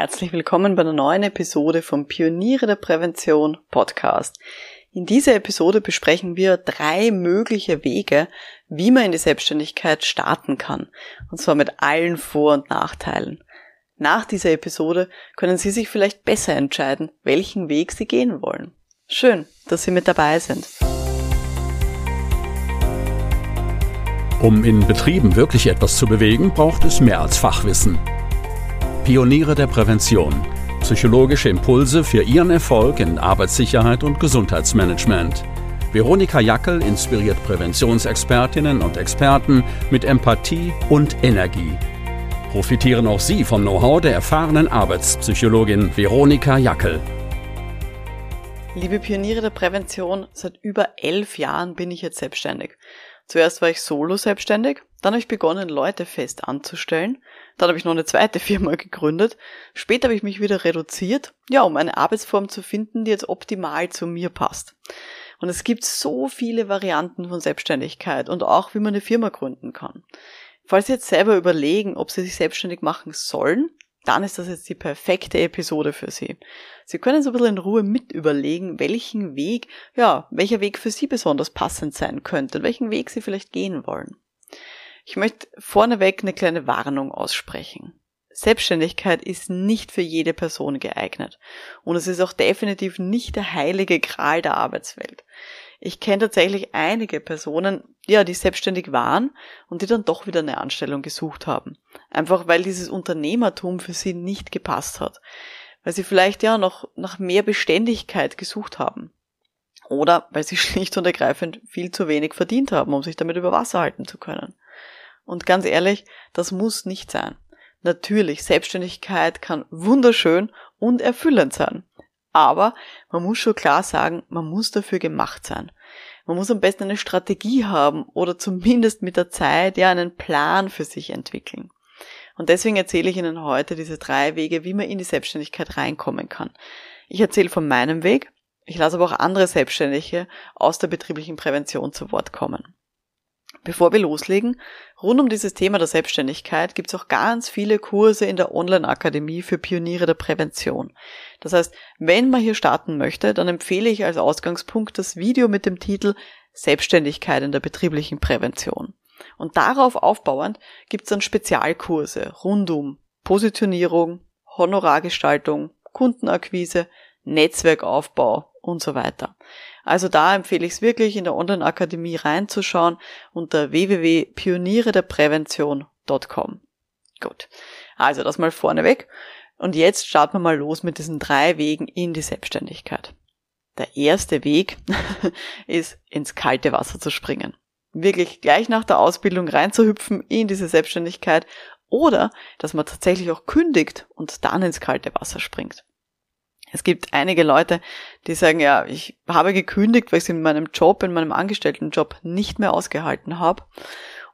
Herzlich willkommen bei einer neuen Episode vom Pioniere der Prävention Podcast. In dieser Episode besprechen wir drei mögliche Wege, wie man in die Selbstständigkeit starten kann. Und zwar mit allen Vor- und Nachteilen. Nach dieser Episode können Sie sich vielleicht besser entscheiden, welchen Weg Sie gehen wollen. Schön, dass Sie mit dabei sind. Um in Betrieben wirklich etwas zu bewegen, braucht es mehr als Fachwissen. Pioniere der Prävention. Psychologische Impulse für Ihren Erfolg in Arbeitssicherheit und Gesundheitsmanagement. Veronika Jackel inspiriert Präventionsexpertinnen und Experten mit Empathie und Energie. Profitieren auch Sie vom Know-how der erfahrenen Arbeitspsychologin Veronika Jackel. Liebe Pioniere der Prävention, seit über elf Jahren bin ich jetzt selbstständig. Zuerst war ich solo selbstständig, dann habe ich begonnen, Leute fest anzustellen, dann habe ich noch eine zweite Firma gegründet, später habe ich mich wieder reduziert, ja, um eine Arbeitsform zu finden, die jetzt optimal zu mir passt. Und es gibt so viele Varianten von Selbstständigkeit und auch, wie man eine Firma gründen kann. Falls Sie jetzt selber überlegen, ob Sie sich selbstständig machen sollen, dann ist das jetzt die perfekte Episode für Sie. Sie können so ein bisschen in Ruhe mit überlegen, welchen Weg, ja, welcher Weg für Sie besonders passend sein könnte, welchen Weg Sie vielleicht gehen wollen. Ich möchte vorneweg eine kleine Warnung aussprechen. Selbstständigkeit ist nicht für jede Person geeignet. Und es ist auch definitiv nicht der heilige Gral der Arbeitswelt. Ich kenne tatsächlich einige Personen, ja, die selbstständig waren und die dann doch wieder eine Anstellung gesucht haben. Einfach weil dieses Unternehmertum für sie nicht gepasst hat. Weil sie vielleicht ja noch nach mehr Beständigkeit gesucht haben. Oder weil sie schlicht und ergreifend viel zu wenig verdient haben, um sich damit über Wasser halten zu können. Und ganz ehrlich, das muss nicht sein. Natürlich, Selbstständigkeit kann wunderschön und erfüllend sein. Aber man muss schon klar sagen, man muss dafür gemacht sein. Man muss am besten eine Strategie haben oder zumindest mit der Zeit ja einen Plan für sich entwickeln. Und deswegen erzähle ich Ihnen heute diese drei Wege, wie man in die Selbstständigkeit reinkommen kann. Ich erzähle von meinem Weg, ich lasse aber auch andere Selbstständige aus der betrieblichen Prävention zu Wort kommen. Bevor wir loslegen, rund um dieses Thema der Selbstständigkeit gibt es auch ganz viele Kurse in der Online-Akademie für Pioniere der Prävention. Das heißt, wenn man hier starten möchte, dann empfehle ich als Ausgangspunkt das Video mit dem Titel Selbstständigkeit in der betrieblichen Prävention. Und darauf aufbauend gibt es dann Spezialkurse rund um Positionierung, Honorargestaltung, Kundenakquise, Netzwerkaufbau und so weiter. Also da empfehle ich es wirklich, in der Online-Akademie reinzuschauen unter www.pionierederprävention.com. Gut. Also das mal vorneweg. Und jetzt starten wir mal los mit diesen drei Wegen in die Selbstständigkeit. Der erste Weg ist, ins kalte Wasser zu springen. Wirklich gleich nach der Ausbildung reinzuhüpfen in diese Selbstständigkeit oder dass man tatsächlich auch kündigt und dann ins kalte Wasser springt. Es gibt einige Leute, die sagen, ja, ich habe gekündigt, weil ich es in meinem Job, in meinem Angestelltenjob nicht mehr ausgehalten habe.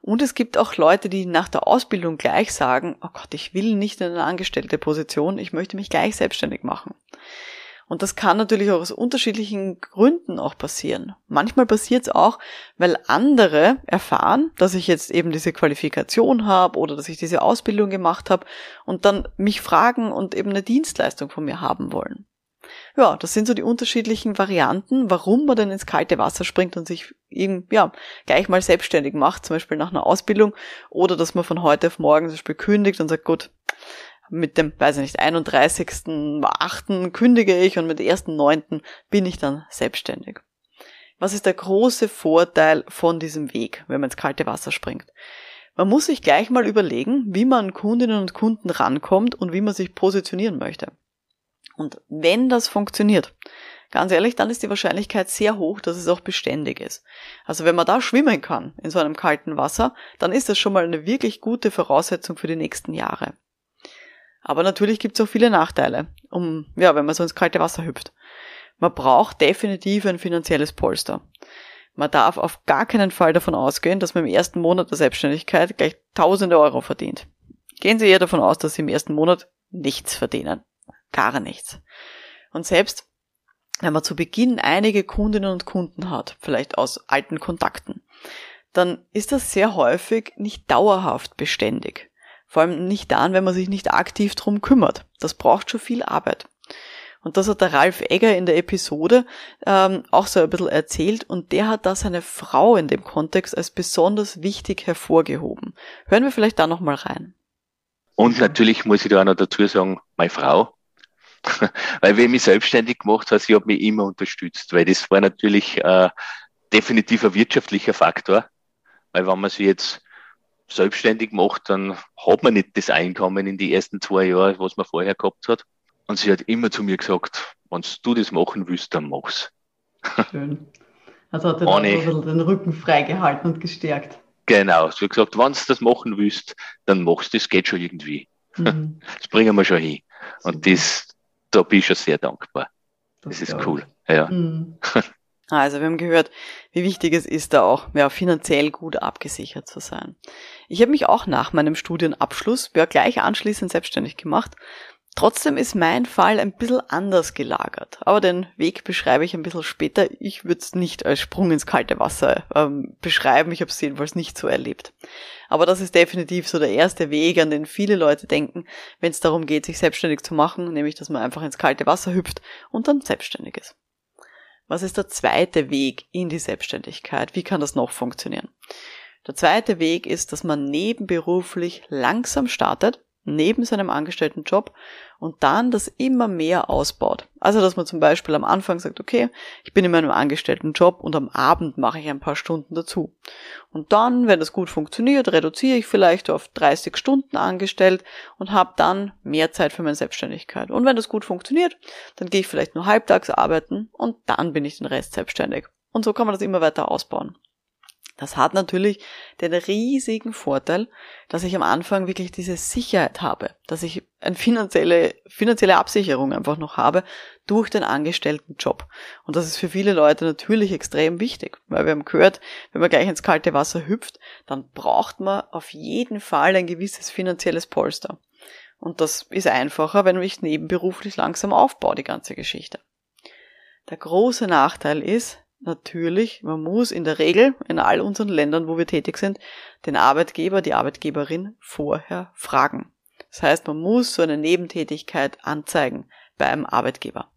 Und es gibt auch Leute, die nach der Ausbildung gleich sagen, oh Gott, ich will nicht in eine angestellte Position, ich möchte mich gleich selbstständig machen. Und das kann natürlich auch aus unterschiedlichen Gründen auch passieren. Manchmal passiert es auch, weil andere erfahren, dass ich jetzt eben diese Qualifikation habe oder dass ich diese Ausbildung gemacht habe und dann mich fragen und eben eine Dienstleistung von mir haben wollen. Ja, das sind so die unterschiedlichen Varianten, warum man denn ins kalte Wasser springt und sich eben, ja, gleich mal selbstständig macht, zum Beispiel nach einer Ausbildung, oder dass man von heute auf morgen zum Beispiel kündigt und sagt, gut, mit dem, weiß ich nicht, 31.8. kündige ich und mit dem 1.9. bin ich dann selbstständig. Was ist der große Vorteil von diesem Weg, wenn man ins kalte Wasser springt? Man muss sich gleich mal überlegen, wie man an Kundinnen und Kunden rankommt und wie man sich positionieren möchte. Und wenn das funktioniert, ganz ehrlich, dann ist die Wahrscheinlichkeit sehr hoch, dass es auch beständig ist. Also wenn man da schwimmen kann in so einem kalten Wasser, dann ist das schon mal eine wirklich gute Voraussetzung für die nächsten Jahre. Aber natürlich gibt es auch viele Nachteile, um, ja, wenn man so ins kalte Wasser hüpft. Man braucht definitiv ein finanzielles Polster. Man darf auf gar keinen Fall davon ausgehen, dass man im ersten Monat der Selbstständigkeit gleich tausende Euro verdient. Gehen Sie eher davon aus, dass Sie im ersten Monat nichts verdienen. Gar nichts. Und selbst wenn man zu Beginn einige Kundinnen und Kunden hat, vielleicht aus alten Kontakten, dann ist das sehr häufig nicht dauerhaft beständig. Vor allem nicht dann, wenn man sich nicht aktiv drum kümmert. Das braucht schon viel Arbeit. Und das hat der Ralf Egger in der Episode ähm, auch so ein bisschen erzählt und der hat da seine Frau in dem Kontext als besonders wichtig hervorgehoben. Hören wir vielleicht da nochmal rein. Und natürlich muss ich da auch noch dazu sagen, meine Frau. weil wenn ich mich selbstständig gemacht habe, sie hat mich immer unterstützt, weil das war natürlich äh, definitiv ein wirtschaftlicher Faktor. Weil wenn man sich jetzt selbstständig macht, dann hat man nicht das Einkommen in die ersten zwei Jahre, was man vorher gehabt hat. Und sie hat immer zu mir gesagt, wenn du das machen willst, dann mach's. Schön. Also hat er da den Rücken freigehalten und gestärkt. Genau, sie hat gesagt, wenn du das machen willst, dann machst du das, geht schon irgendwie. Mhm. Das bringen wir schon hin. Und das, da bin ich schon sehr dankbar. Das, das ist cool. Ja. Mhm. Also wir haben gehört, wie wichtig es ist, da auch ja, finanziell gut abgesichert zu sein. Ich habe mich auch nach meinem Studienabschluss ja, gleich anschließend selbstständig gemacht Trotzdem ist mein Fall ein bisschen anders gelagert. Aber den Weg beschreibe ich ein bisschen später. Ich würde es nicht als Sprung ins kalte Wasser ähm, beschreiben. Ich habe es jedenfalls nicht so erlebt. Aber das ist definitiv so der erste Weg, an den viele Leute denken, wenn es darum geht, sich selbstständig zu machen, nämlich dass man einfach ins kalte Wasser hüpft und dann selbstständig ist. Was ist der zweite Weg in die Selbstständigkeit? Wie kann das noch funktionieren? Der zweite Weg ist, dass man nebenberuflich langsam startet neben seinem angestellten Job und dann das immer mehr ausbaut. Also, dass man zum Beispiel am Anfang sagt, okay, ich bin in meinem angestellten Job und am Abend mache ich ein paar Stunden dazu. Und dann, wenn das gut funktioniert, reduziere ich vielleicht auf 30 Stunden angestellt und habe dann mehr Zeit für meine Selbstständigkeit. Und wenn das gut funktioniert, dann gehe ich vielleicht nur halbtags arbeiten und dann bin ich den Rest selbstständig. Und so kann man das immer weiter ausbauen. Das hat natürlich den riesigen Vorteil, dass ich am Anfang wirklich diese Sicherheit habe, dass ich eine finanzielle, finanzielle Absicherung einfach noch habe durch den angestellten Job. Und das ist für viele Leute natürlich extrem wichtig, weil wir haben gehört, wenn man gleich ins kalte Wasser hüpft, dann braucht man auf jeden Fall ein gewisses finanzielles Polster. Und das ist einfacher, wenn ich nebenberuflich langsam aufbaue, die ganze Geschichte. Der große Nachteil ist, natürlich, man muss in der Regel in all unseren Ländern, wo wir tätig sind, den Arbeitgeber, die Arbeitgeberin vorher fragen. Das heißt, man muss so eine Nebentätigkeit anzeigen beim Arbeitgeber.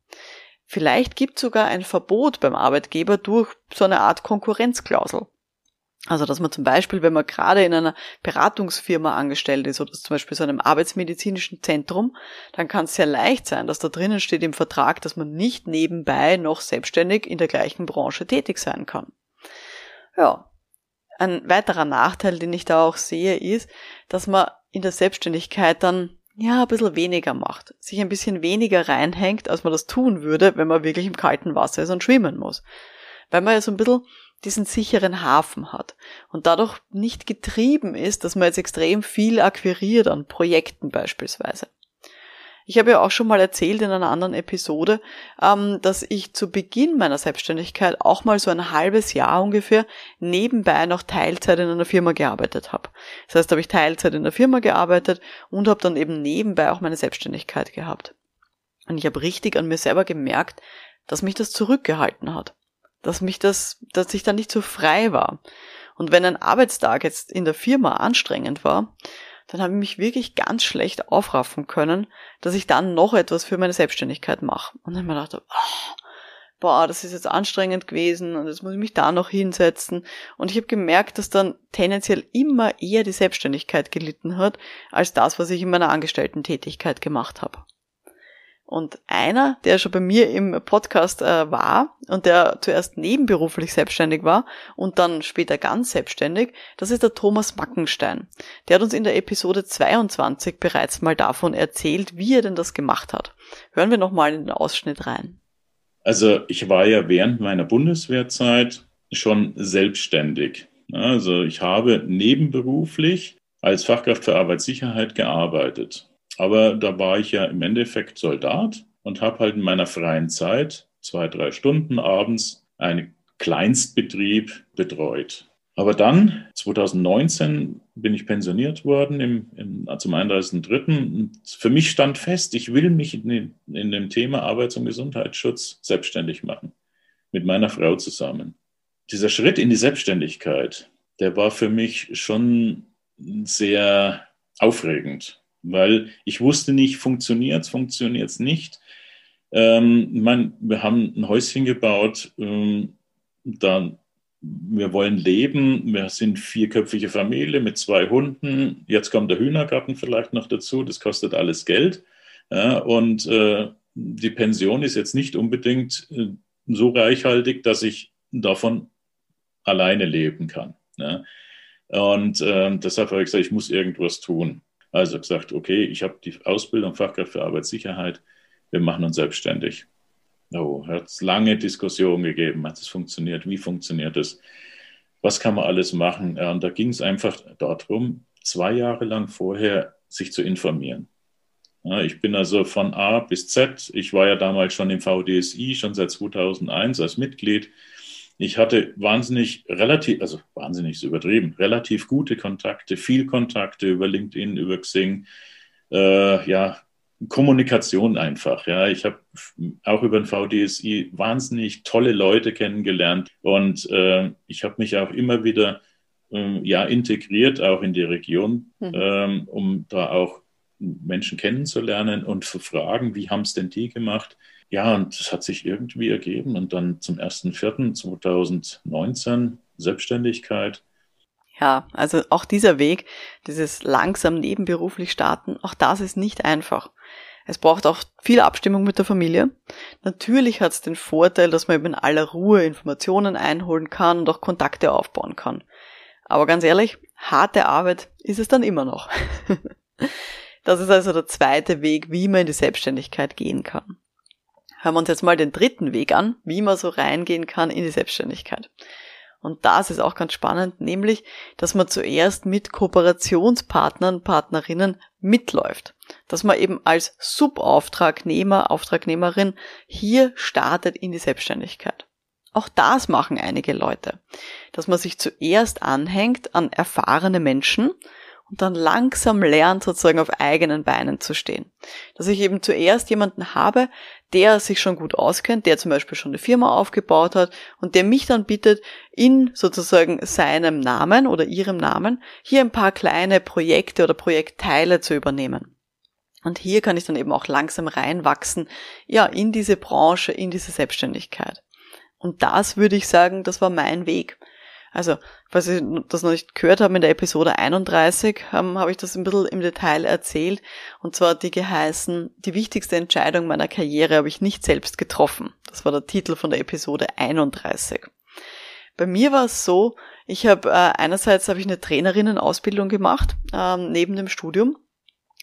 Vielleicht gibt es sogar ein Verbot beim Arbeitgeber durch so eine Art Konkurrenzklausel. Also, dass man zum Beispiel, wenn man gerade in einer Beratungsfirma angestellt ist oder zum Beispiel so einem arbeitsmedizinischen Zentrum, dann kann es sehr leicht sein, dass da drinnen steht im Vertrag, dass man nicht nebenbei noch selbstständig in der gleichen Branche tätig sein kann. Ja. Ein weiterer Nachteil, den ich da auch sehe, ist, dass man in der Selbstständigkeit dann ja, ein bisschen weniger macht, sich ein bisschen weniger reinhängt, als man das tun würde, wenn man wirklich im kalten Wasser ist und schwimmen muss. Weil man ja so ein bisschen diesen sicheren Hafen hat und dadurch nicht getrieben ist, dass man jetzt extrem viel akquiriert an Projekten beispielsweise. Ich habe ja auch schon mal erzählt in einer anderen Episode, ähm, dass ich zu Beginn meiner Selbstständigkeit auch mal so ein halbes Jahr ungefähr nebenbei noch Teilzeit in einer Firma gearbeitet habe. Das heißt, habe ich Teilzeit in der Firma gearbeitet und habe dann eben nebenbei auch meine Selbstständigkeit gehabt. Und ich habe richtig an mir selber gemerkt, dass mich das zurückgehalten hat dass mich das, dass ich da nicht so frei war. Und wenn ein Arbeitstag jetzt in der Firma anstrengend war, dann habe ich mich wirklich ganz schlecht aufraffen können, dass ich dann noch etwas für meine Selbstständigkeit mache. Und dann habe ich mir gedacht, oh, boah, das ist jetzt anstrengend gewesen und jetzt muss ich mich da noch hinsetzen. Und ich habe gemerkt, dass dann tendenziell immer eher die Selbstständigkeit gelitten hat, als das, was ich in meiner Angestellten-Tätigkeit gemacht habe. Und einer, der schon bei mir im Podcast äh, war und der zuerst nebenberuflich selbstständig war und dann später ganz selbstständig, das ist der Thomas Mackenstein. Der hat uns in der Episode 22 bereits mal davon erzählt, wie er denn das gemacht hat. Hören wir nochmal in den Ausschnitt rein. Also ich war ja während meiner Bundeswehrzeit schon selbstständig. Also ich habe nebenberuflich als Fachkraft für Arbeitssicherheit gearbeitet. Aber da war ich ja im Endeffekt Soldat und habe halt in meiner freien Zeit zwei, drei Stunden abends einen Kleinstbetrieb betreut. Aber dann, 2019, bin ich pensioniert worden im, im, zum 31.03. Für mich stand fest, ich will mich in, in dem Thema Arbeits- und Gesundheitsschutz selbstständig machen. Mit meiner Frau zusammen. Dieser Schritt in die Selbstständigkeit, der war für mich schon sehr aufregend, weil ich wusste nicht, funktioniert es, funktioniert es nicht. Ähm, man, wir haben ein Häuschen gebaut, ähm, da wir wollen leben, wir sind vierköpfige Familie mit zwei Hunden, jetzt kommt der Hühnergarten vielleicht noch dazu, das kostet alles Geld. Ja, und äh, die Pension ist jetzt nicht unbedingt äh, so reichhaltig, dass ich davon alleine leben kann. Ja. Und äh, deshalb habe ich gesagt, ich muss irgendwas tun. Also gesagt, okay, ich habe die Ausbildung Fachkraft für Arbeitssicherheit, wir machen uns selbstständig. Oh, hat es lange Diskussionen gegeben, hat es funktioniert, wie funktioniert es, was kann man alles machen. Und da ging es einfach darum, zwei Jahre lang vorher sich zu informieren. Ich bin also von A bis Z, ich war ja damals schon im VDSI, schon seit 2001 als Mitglied. Ich hatte wahnsinnig, relativ, also wahnsinnig ist übertrieben, relativ gute Kontakte, viel Kontakte über LinkedIn, über Xing. Äh, ja, Kommunikation einfach. Ja, ich habe auch über den VDSI wahnsinnig tolle Leute kennengelernt und äh, ich habe mich auch immer wieder äh, ja integriert auch in die Region, mhm. ähm, um da auch Menschen kennenzulernen und zu fragen, wie haben es denn die gemacht? Ja, und das hat sich irgendwie ergeben und dann zum 1.4.2019 Selbstständigkeit ja, also auch dieser Weg, dieses langsam nebenberuflich starten, auch das ist nicht einfach. Es braucht auch viel Abstimmung mit der Familie. Natürlich hat es den Vorteil, dass man eben in aller Ruhe Informationen einholen kann und auch Kontakte aufbauen kann. Aber ganz ehrlich, harte Arbeit ist es dann immer noch. das ist also der zweite Weg, wie man in die Selbstständigkeit gehen kann. Hören wir uns jetzt mal den dritten Weg an, wie man so reingehen kann in die Selbstständigkeit. Und das ist auch ganz spannend, nämlich, dass man zuerst mit Kooperationspartnern, Partnerinnen mitläuft. Dass man eben als Subauftragnehmer, Auftragnehmerin hier startet in die Selbstständigkeit. Auch das machen einige Leute. Dass man sich zuerst anhängt an erfahrene Menschen und dann langsam lernt, sozusagen auf eigenen Beinen zu stehen. Dass ich eben zuerst jemanden habe, der sich schon gut auskennt, der zum Beispiel schon eine Firma aufgebaut hat und der mich dann bittet, in sozusagen seinem Namen oder ihrem Namen hier ein paar kleine Projekte oder Projektteile zu übernehmen. Und hier kann ich dann eben auch langsam reinwachsen, ja, in diese Branche, in diese Selbstständigkeit. Und das würde ich sagen, das war mein Weg. Also, falls Sie das noch nicht gehört haben, in der Episode 31 ähm, habe ich das ein bisschen im Detail erzählt. Und zwar die geheißen, die wichtigste Entscheidung meiner Karriere habe ich nicht selbst getroffen. Das war der Titel von der Episode 31. Bei mir war es so, ich habe äh, einerseits habe ich eine Trainerinnenausbildung gemacht, ähm, neben dem Studium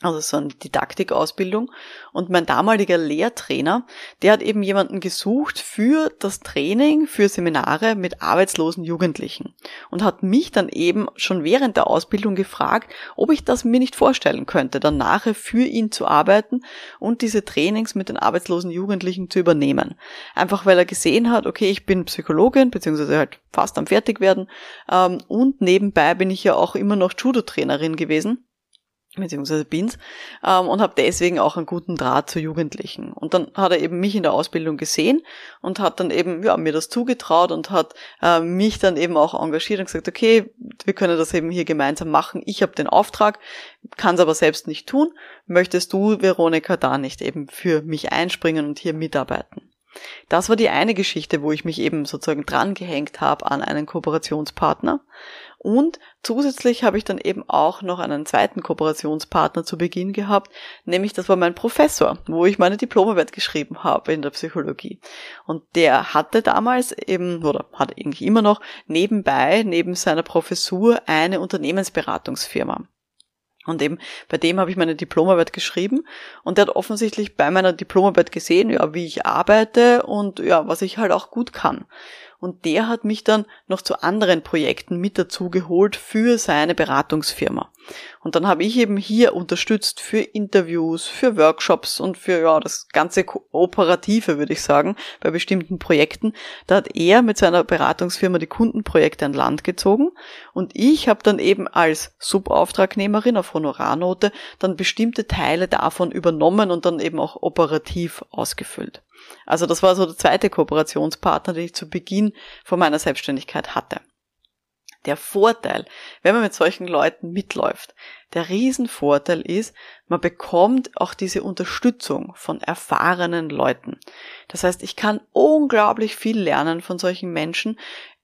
also so eine Didaktikausbildung. Und mein damaliger Lehrtrainer, der hat eben jemanden gesucht für das Training, für Seminare mit arbeitslosen Jugendlichen und hat mich dann eben schon während der Ausbildung gefragt, ob ich das mir nicht vorstellen könnte, dann nachher für ihn zu arbeiten und diese Trainings mit den arbeitslosen Jugendlichen zu übernehmen. Einfach weil er gesehen hat, okay, ich bin Psychologin, beziehungsweise halt fast am Fertigwerden ähm, und nebenbei bin ich ja auch immer noch Judo-Trainerin gewesen beziehungsweise bin's, ähm, und habe deswegen auch einen guten Draht zu Jugendlichen. Und dann hat er eben mich in der Ausbildung gesehen und hat dann eben ja, mir das zugetraut und hat äh, mich dann eben auch engagiert und gesagt, okay, wir können das eben hier gemeinsam machen. Ich habe den Auftrag, kann es aber selbst nicht tun. Möchtest du, Veronika, da nicht eben für mich einspringen und hier mitarbeiten? Das war die eine Geschichte, wo ich mich eben sozusagen dran gehängt habe an einen Kooperationspartner. Und zusätzlich habe ich dann eben auch noch einen zweiten Kooperationspartner zu Beginn gehabt, nämlich das war mein Professor, wo ich meine Diplomarbeit geschrieben habe in der Psychologie. Und der hatte damals eben, oder hat eigentlich immer noch, nebenbei, neben seiner Professur, eine Unternehmensberatungsfirma. Und eben bei dem habe ich meine Diplomarbeit geschrieben und der hat offensichtlich bei meiner Diplomarbeit gesehen, ja, wie ich arbeite und ja, was ich halt auch gut kann und der hat mich dann noch zu anderen Projekten mit dazu geholt für seine Beratungsfirma. Und dann habe ich eben hier unterstützt für Interviews, für Workshops und für ja das ganze Operative, würde ich sagen, bei bestimmten Projekten. Da hat er mit seiner Beratungsfirma die Kundenprojekte an Land gezogen und ich habe dann eben als Subauftragnehmerin auf Honorarnote dann bestimmte Teile davon übernommen und dann eben auch operativ ausgefüllt. Also das war so der zweite Kooperationspartner, den ich zu Beginn von meiner Selbstständigkeit hatte. Der Vorteil, wenn man mit solchen Leuten mitläuft, der Riesenvorteil ist, man bekommt auch diese Unterstützung von erfahrenen Leuten. Das heißt, ich kann unglaublich viel lernen von solchen Menschen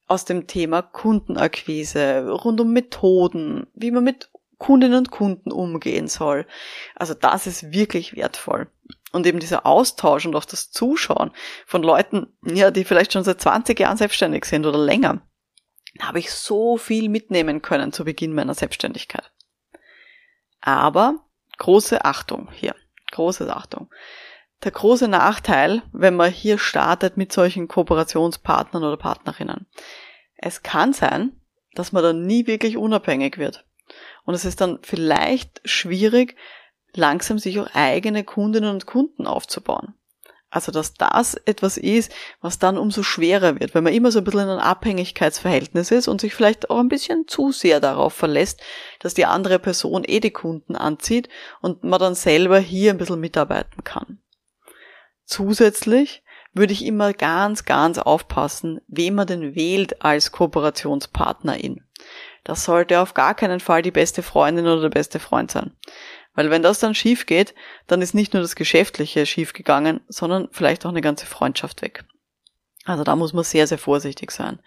aus dem Thema Kundenakquise, rund um Methoden, wie man mit Kundinnen und Kunden umgehen soll. Also das ist wirklich wertvoll. Und eben dieser Austausch und auch das Zuschauen von Leuten, ja, die vielleicht schon seit 20 Jahren selbstständig sind oder länger, habe ich so viel mitnehmen können zu Beginn meiner Selbstständigkeit. Aber große Achtung hier, große Achtung. Der große Nachteil, wenn man hier startet mit solchen Kooperationspartnern oder Partnerinnen. Es kann sein, dass man dann nie wirklich unabhängig wird. Und es ist dann vielleicht schwierig, langsam sich auch eigene Kundinnen und Kunden aufzubauen. Also, dass das etwas ist, was dann umso schwerer wird, wenn man immer so ein bisschen in einem Abhängigkeitsverhältnis ist und sich vielleicht auch ein bisschen zu sehr darauf verlässt, dass die andere Person eh die Kunden anzieht und man dann selber hier ein bisschen mitarbeiten kann. Zusätzlich würde ich immer ganz, ganz aufpassen, wem man denn wählt als Kooperationspartnerin. Das sollte auf gar keinen Fall die beste Freundin oder der beste Freund sein. Weil wenn das dann schief geht, dann ist nicht nur das Geschäftliche schief gegangen, sondern vielleicht auch eine ganze Freundschaft weg. Also da muss man sehr, sehr vorsichtig sein.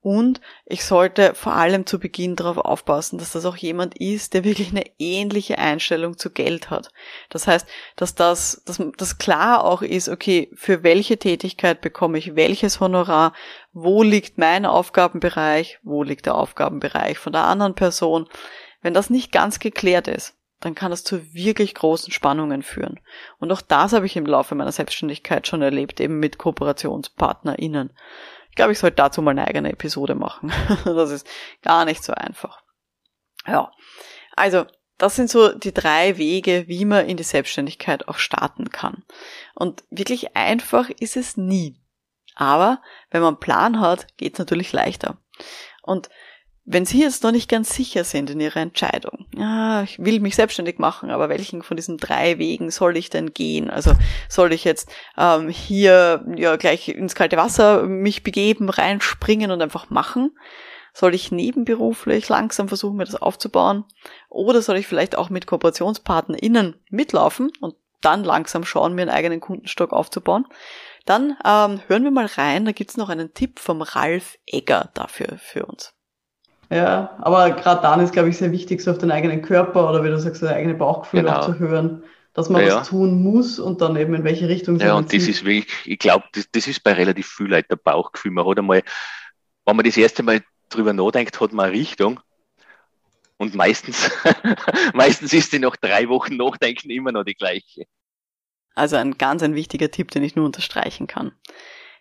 Und ich sollte vor allem zu Beginn darauf aufpassen, dass das auch jemand ist, der wirklich eine ähnliche Einstellung zu Geld hat. Das heißt, dass das, dass das klar auch ist, okay, für welche Tätigkeit bekomme ich welches Honorar, wo liegt mein Aufgabenbereich, wo liegt der Aufgabenbereich von der anderen Person. Wenn das nicht ganz geklärt ist, dann kann das zu wirklich großen Spannungen führen. Und auch das habe ich im Laufe meiner Selbstständigkeit schon erlebt, eben mit KooperationspartnerInnen. Ich glaube, ich sollte dazu mal eine eigene Episode machen. das ist gar nicht so einfach. Ja. Also, das sind so die drei Wege, wie man in die Selbstständigkeit auch starten kann. Und wirklich einfach ist es nie. Aber wenn man einen Plan hat, geht es natürlich leichter. Und wenn Sie jetzt noch nicht ganz sicher sind in Ihrer Entscheidung, ja, ich will mich selbstständig machen, aber welchen von diesen drei Wegen soll ich denn gehen? Also soll ich jetzt ähm, hier ja gleich ins kalte Wasser mich begeben, reinspringen und einfach machen? Soll ich nebenberuflich langsam versuchen, mir das aufzubauen? Oder soll ich vielleicht auch mit KooperationspartnerInnen mitlaufen und dann langsam schauen, mir einen eigenen Kundenstock aufzubauen? Dann ähm, hören wir mal rein, da gibt's noch einen Tipp vom Ralf Egger dafür für uns. Ja, aber gerade dann ist, glaube ich, sehr wichtig, so auf den eigenen Körper oder wie du sagst, das eigene Bauchgefühl genau. auch zu hören, dass man ja, was tun muss und dann eben in welche Richtung. Ja, und das ist wirklich, ich glaube, das, das ist bei relativ viel Leuten der Bauchgefühl. Man hat einmal, wenn man das erste Mal drüber nachdenkt, hat man eine Richtung. Und meistens, meistens ist die nach drei Wochen Nachdenken immer noch die gleiche. Also ein ganz ein wichtiger Tipp, den ich nur unterstreichen kann.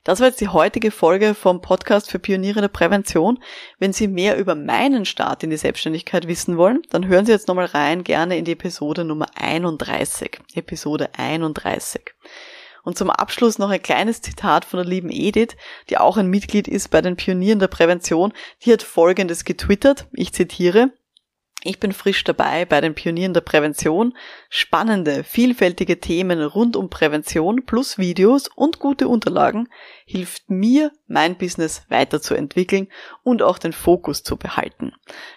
Das war jetzt die heutige Folge vom Podcast für Pioniere der Prävention. Wenn Sie mehr über meinen Start in die Selbstständigkeit wissen wollen, dann hören Sie jetzt nochmal rein, gerne in die Episode Nummer 31. Episode 31. Und zum Abschluss noch ein kleines Zitat von der lieben Edith, die auch ein Mitglied ist bei den Pionieren der Prävention. Die hat Folgendes getwittert, ich zitiere, ich bin frisch dabei bei den Pionieren der Prävention. Spannende, vielfältige Themen rund um Prävention plus Videos und gute Unterlagen hilft mir, mein Business weiterzuentwickeln und auch den Fokus zu behalten.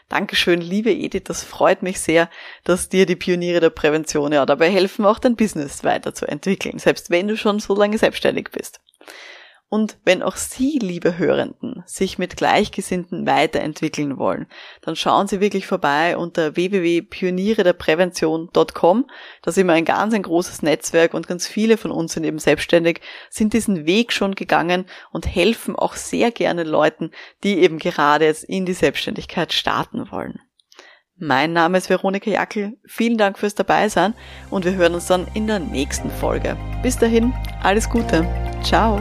Dankeschön, liebe Edith, das freut mich sehr, dass dir die Pioniere der Prävention ja dabei helfen, auch dein Business weiterzuentwickeln, selbst wenn du schon so lange selbstständig bist. Und wenn auch Sie, liebe Hörenden, sich mit Gleichgesinnten weiterentwickeln wollen, dann schauen Sie wirklich vorbei unter www.pionierederprävention.com. Da sind wir ein ganz ein großes Netzwerk und ganz viele von uns sind eben selbstständig, sind diesen Weg schon gegangen und helfen auch sehr gerne Leuten, die eben gerade jetzt in die Selbstständigkeit starten wollen. Mein Name ist Veronika Jackel. Vielen Dank fürs Dabeisein und wir hören uns dann in der nächsten Folge. Bis dahin, alles Gute. Ciao.